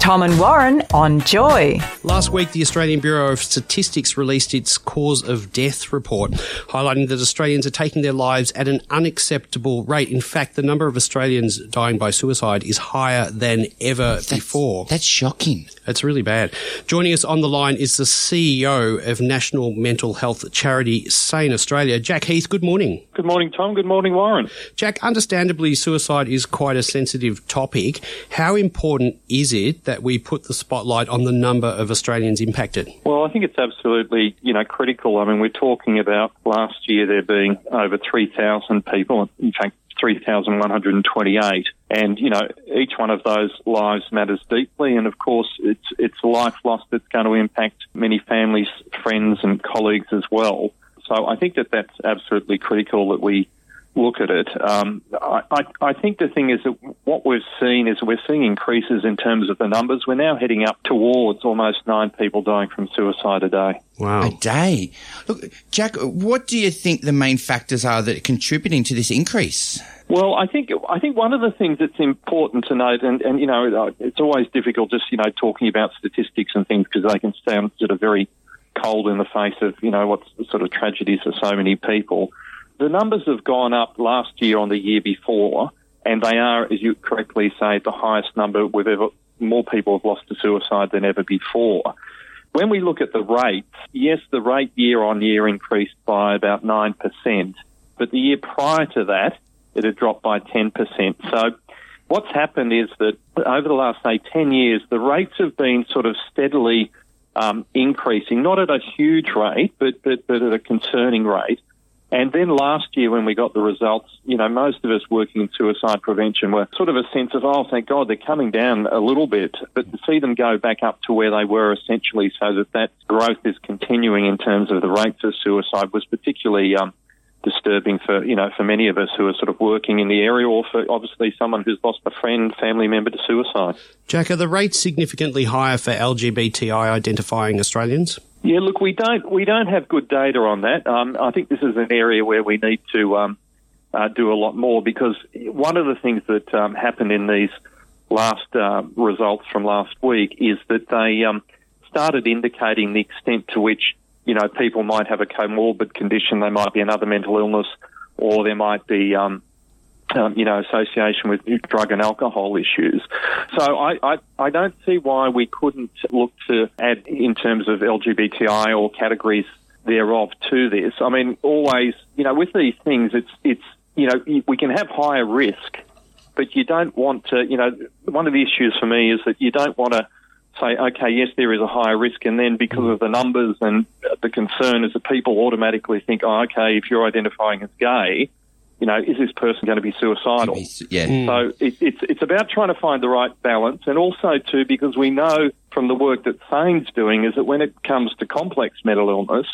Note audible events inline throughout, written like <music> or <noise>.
Tom and Warren on Joy. Last week, the Australian Bureau of Statistics released its cause of death report, highlighting that Australians are taking their lives at an unacceptable rate. In fact, the number of Australians dying by suicide is higher than ever That's, before. That's shocking. It's really bad. Joining us on the line is the CEO of national mental health charity Sane Australia, Jack Heath. Good morning. Good morning, Tom. Good morning, Warren. Jack, understandably, suicide is quite a sensitive topic. How important is it that we put the spotlight on the number of Australians impacted? Well, I think it's absolutely, you know, critical. I mean, we're talking about last year there being over 3,000 people, in fact, 3,128. And, you know, each one of those lives matters deeply. And of course, it's, it's life lost that's going to impact many families, friends and colleagues as well. So I think that that's absolutely critical that we look at it. Um, I, I, I, think the thing is that what we've seen is we're seeing increases in terms of the numbers. We're now heading up towards almost nine people dying from suicide a day. Wow. A day. Look, Jack, what do you think the main factors are that are contributing to this increase? Well, I think I think one of the things that's important to note, and, and you know, it's always difficult just you know talking about statistics and things because they can sound sort of very cold in the face of you know what's sort of tragedies for so many people the numbers have gone up last year on the year before, and they are, as you correctly say, the highest number we've ever. More people have lost to suicide than ever before. When we look at the rates, yes, the rate year on year increased by about 9%, but the year prior to that, it had dropped by 10%. So what's happened is that over the last, say, 10 years, the rates have been sort of steadily um, increasing, not at a huge rate, but, but, but at a concerning rate. And then last year, when we got the results, you know, most of us working in suicide prevention were sort of a sense of, oh, thank God they're coming down a little bit. But to see them go back up to where they were essentially so that that growth is continuing in terms of the rates of suicide was particularly um, disturbing for, you know, for many of us who are sort of working in the area or for obviously someone who's lost a friend, family member to suicide. Jack, are the rates significantly higher for LGBTI identifying Australians? Yeah, look, we don't we don't have good data on that. Um, I think this is an area where we need to um, uh, do a lot more because one of the things that um, happened in these last uh, results from last week is that they um, started indicating the extent to which you know people might have a comorbid condition, they might be another mental illness, or there might be um, um, you know, association with drug and alcohol issues. So I, I, I don't see why we couldn't look to add in terms of LGBTI or categories thereof to this. I mean, always, you know, with these things, it's, it's, you know, we can have higher risk, but you don't want to, you know, one of the issues for me is that you don't want to say, okay, yes, there is a higher risk, and then because of the numbers and the concern is that people automatically think, oh, okay, if you're identifying as gay, you know, is this person going to be suicidal? Yeah. Mm. So it, it's it's about trying to find the right balance, and also too because we know from the work that Sane's doing is that when it comes to complex mental illness,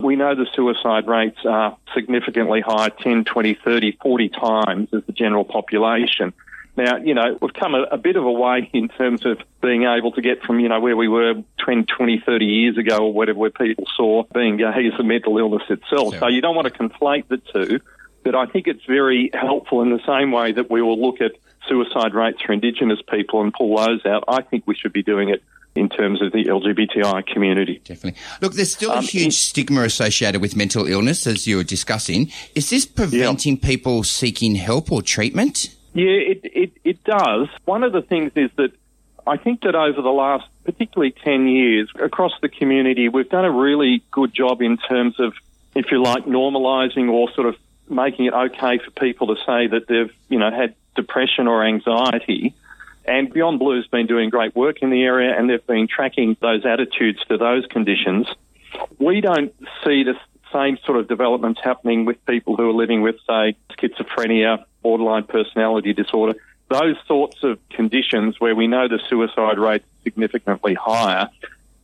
we know the suicide rates are significantly higher, 10, 20, 30, 40 times as the general population. Now, you know, we've come a, a, bit of a way <laughs> in terms of being able to get from, you know, where we were 20, 20 30 years ago or whatever, where people saw being gay as a mental illness itself. Yeah. So you don't want to conflate the two. But I think it's very helpful in the same way that we will look at suicide rates for Indigenous people and pull those out. I think we should be doing it in terms of the LGBTI community. Definitely. Look, there's still um, a huge stigma associated with mental illness, as you were discussing. Is this preventing yeah. people seeking help or treatment? Yeah, it, it, it does. One of the things is that I think that over the last, particularly 10 years, across the community, we've done a really good job in terms of, if you like, normalising or sort of making it okay for people to say that they've, you know, had depression or anxiety. And Beyond Blue's been doing great work in the area and they've been tracking those attitudes to those conditions. We don't see the same sort of developments happening with people who are living with, say, schizophrenia, borderline personality disorder, those sorts of conditions where we know the suicide rate is significantly higher.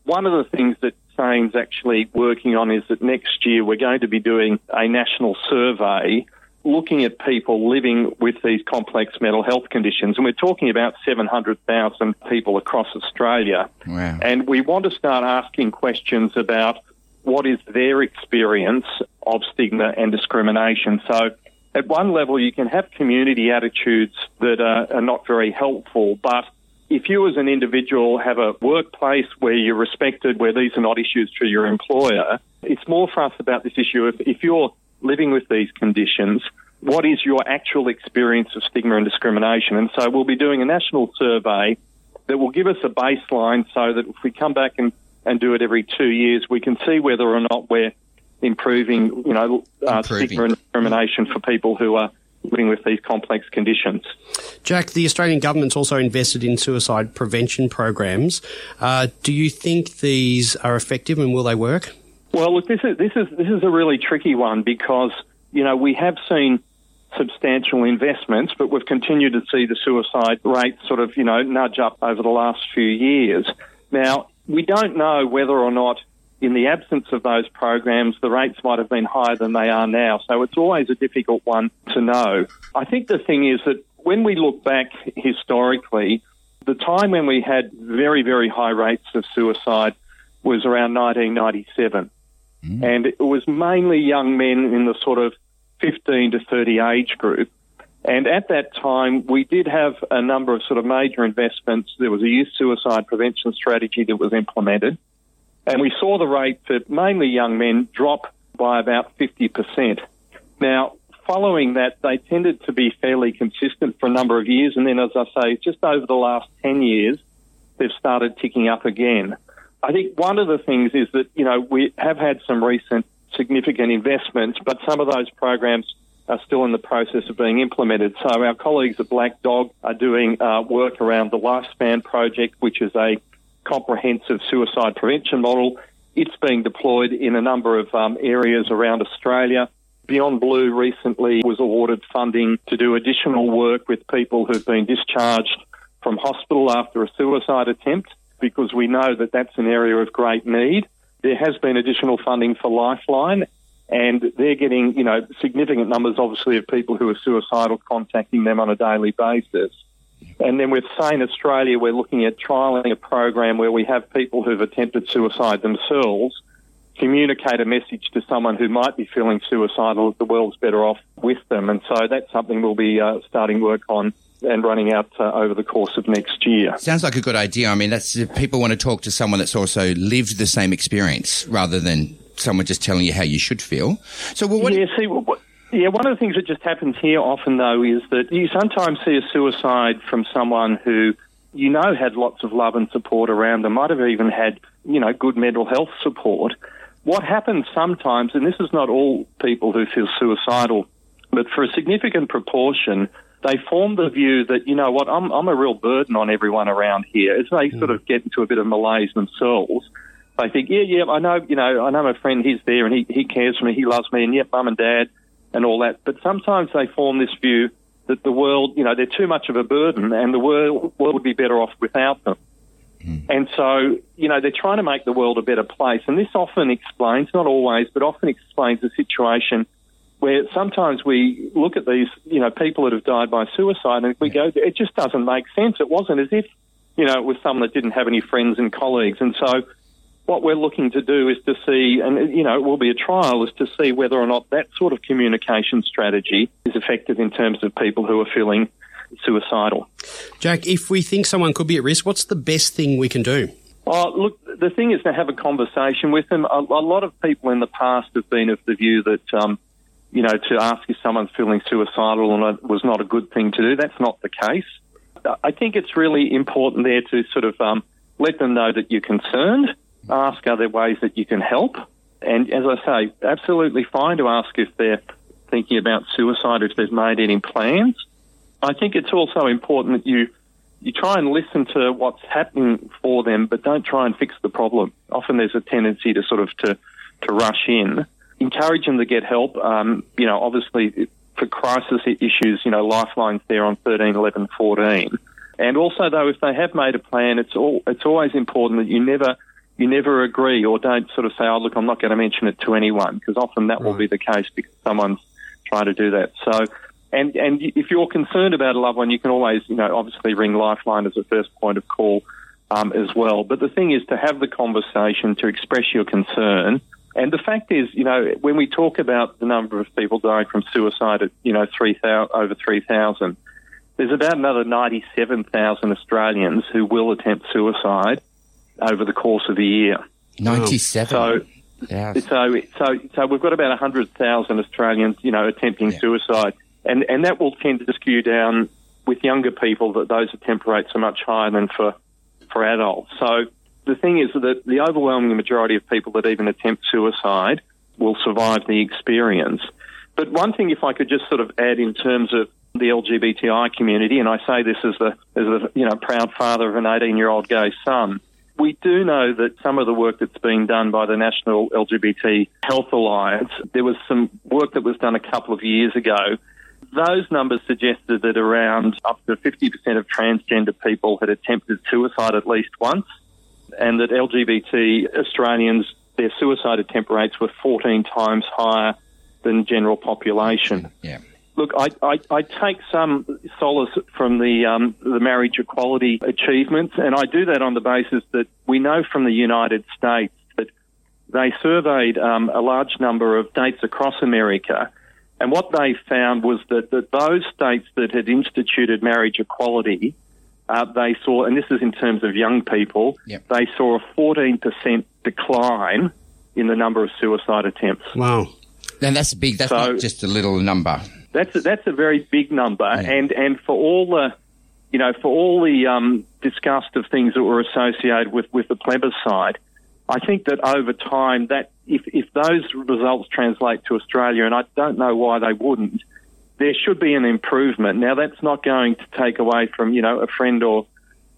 One of the things that Sane's actually working on is that next year we're going to be doing a national survey looking at people living with these complex mental health conditions, and we're talking about 700,000 people across Australia. Wow. And we want to start asking questions about what is their experience of stigma and discrimination. So, at one level, you can have community attitudes that are, are not very helpful, but if you as an individual have a workplace where you're respected, where these are not issues for your employer, it's more for us about this issue. If, if you're living with these conditions, what is your actual experience of stigma and discrimination? And so we'll be doing a national survey that will give us a baseline so that if we come back and, and do it every two years, we can see whether or not we're improving, you know, uh, Improving. stigma and discrimination for people who are living with these complex conditions. Jack, the Australian government's also invested in suicide prevention programs. Uh, do you think these are effective and will they work? Well, look, this is this is this is a really tricky one because you know we have seen substantial investments, but we've continued to see the suicide rate sort of you know nudge up over the last few years. Now we don't know whether or not, in the absence of those programs, the rates might have been higher than they are now. So it's always a difficult one to know. I think the thing is that when we look back historically, the time when we had very very high rates of suicide was around 1997 mm. and it was mainly young men in the sort of 15 to 30 age group. And at that time, we did have a number of sort of major investments. There was a youth suicide prevention strategy that was implemented, and we saw the rate for mainly young men drop by about 50%. Now, following that, they tended to be fairly consistent for a number of years, and then, as I say, just over the last 10 years, they've started ticking up again. I think one of the things is that, you know, we have had some recent significant investments, but some of those programs are still in the process of being implemented. So our colleagues at Black Dog are doing uh, work around the Lifespan Project, which is a comprehensive suicide prevention model. It's being deployed in a number of um, areas around Australia. Beyond Blue recently was awarded funding to do additional work with people who've been discharged from hospital after a suicide attempt because we know that that's an area of great need. There has been additional funding for Lifeline and they're getting, you know, significant numbers obviously of people who are suicidal contacting them on a daily basis. And then with Sane Australia, we're looking at trialling a program where we have people who've attempted suicide themselves communicate a message to someone who might be feeling suicidal that the world's better off with them. And so that's something we'll be uh, starting work on and running out uh, over the course of next year. Sounds like a good idea. I mean, that's if people want to talk to someone that's also lived the same experience rather than someone just telling you how you should feel. So, well, what? yeah, see, what, yeah, one of the things that just happens here often, though, is that you sometimes see a suicide from someone who you know had lots of love and support around them, might have even had, you know, good mental health support. What happens sometimes, and this is not all people who feel suicidal, but for a significant proportion, they form the view that, you know what, I'm, I'm a real burden on everyone around here. As they sort of get into a bit of malaise themselves, they think, yeah, yeah, I know, you know, I know my friend, he's there and he, he cares for me, he loves me, and yep, mum and dad and all that. But sometimes they form this view that the world, you know, they're too much of a burden mm. and the world, world would be better off without them. Mm. And so, you know, they're trying to make the world a better place. And this often explains, not always, but often explains a situation where sometimes we look at these, you know, people that have died by suicide and we go, it just doesn't make sense. It wasn't as if, you know, it was someone that didn't have any friends and colleagues. And so what we're looking to do is to see, and, you know, it will be a trial, is to see whether or not that sort of communication strategy is effective in terms of people who are feeling suicidal. Jack, if we think someone could be at risk, what's the best thing we can do? Oh, look, the thing is to have a conversation with them. A, a lot of people in the past have been of the view that, um, you know, to ask if someone's feeling suicidal or not was not a good thing to do. That's not the case. I think it's really important there to sort of um, let them know that you're concerned, ask are there ways that you can help, and as I say, absolutely fine to ask if they're thinking about suicide, if they've made any plans. I think it's also important that you you try and listen to what's happening for them, but don't try and fix the problem. Often there's a tendency to sort of to to rush in. Encourage them to get help. Um, you know, obviously for crisis issues, you know, Lifeline's there on 13, 11, 14. And also, though, if they have made a plan, it's all it's always important that you never you never agree or don't sort of say, "Oh, look, I'm not going to mention it to anyone," because often that will be the case because someone's trying to do that. So, and and if you're concerned about a loved one, you can always, you know, obviously ring Lifeline as a first point of call um, as well. But the thing is to have the conversation, to express your concern. And the fact is, you know, when we talk about the number of people dying from suicide at, you know, 3,000, over 3,000, there's about another 97,000 Australians who will attempt suicide over the course of a year. 97. So, so, so, so we've got about 100,000 Australians, you know, attempting yeah. suicide. And, and that will tend to skew down with younger people that those attempt rates are much higher than for, for adults. So the thing is that the overwhelming majority of people that even attempt suicide will survive the experience. But one thing, if I could just sort of add in terms of the LGBTI community, and I say this as the as the you know proud father of an 18 year old gay son, we do know that some of the work that's been done by the National LGBT Health Alliance, there was some work that was done a couple of years ago. Those numbers suggested that around up to 50% of transgender people had attempted suicide at least once, and that LGBT Australians, their suicide attempt rates were 14 times higher than general population. Yeah. Look, I, I, I, take some solace from the um, the marriage equality achievements, and I do that on the basis that we know from the United States that they surveyed um, a large number of states across America, and what they found was that, that those states that had instituted marriage equality, uh, they saw, and this is in terms of young people, yep. they saw a 14% decline in the number of suicide attempts. Wow. And that's big. That's so, not just a little number. That's a, that's a very big number, yeah. and and for all the, you know, for all the um, disgust of things that were associated with with the plebiscite, I think that over time that if if those results translate to Australia, and I don't know why they wouldn't, there should be an improvement. Now that's not going to take away from you know a friend or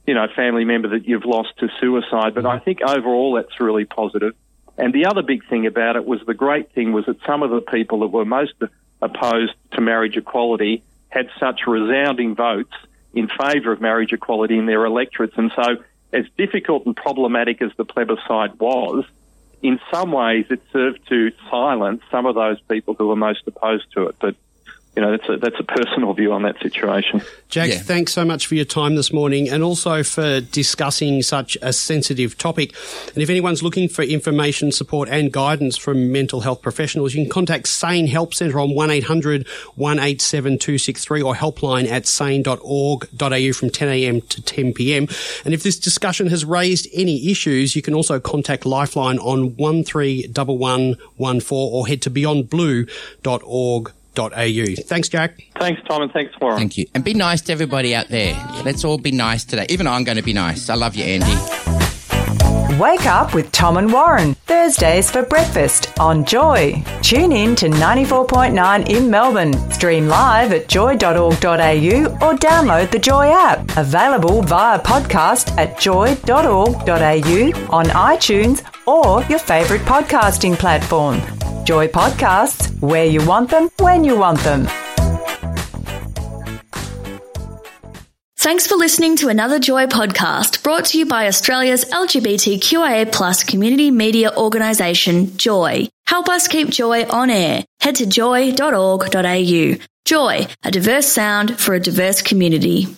you know family member that you've lost to suicide, but I think overall that's really positive. And the other big thing about it was the great thing was that some of the people that were most opposed to marriage equality had such resounding votes in favour of marriage equality in their electorates. And so, as difficult and problematic as the plebiscite was, in some ways it served to silence some of those people who were most opposed to it. But you know, that's a, that's a personal view on that situation. Jack, yeah. thanks so much for your time this morning and also for discussing such a sensitive topic. And if anyone's looking for information, support and guidance from mental health professionals, you can contact Sane Help Centre on 1800 187 263 or helpline at sane.org.au from 10am to 10pm. And if this discussion has raised any issues, you can also contact Lifeline on 131114 or head to beyondblue.org Thanks, Jack. Thanks, Tom, and thanks, Warren. Thank you. And be nice to everybody out there. Let's all be nice today. Even I'm going to be nice. I love you, Andy. Wake up with Tom and Warren, Thursdays for breakfast on Joy. Tune in to 94.9 in Melbourne. Stream live at joy.org.au or download the Joy app. Available via podcast at joy.org.au on iTunes or your favourite podcasting platform. Joy Podcasts, where you want them, when you want them. Thanks for listening to another Joy podcast brought to you by Australia's LGBTQIA plus community media organisation, Joy. Help us keep Joy on air. Head to joy.org.au. Joy, a diverse sound for a diverse community.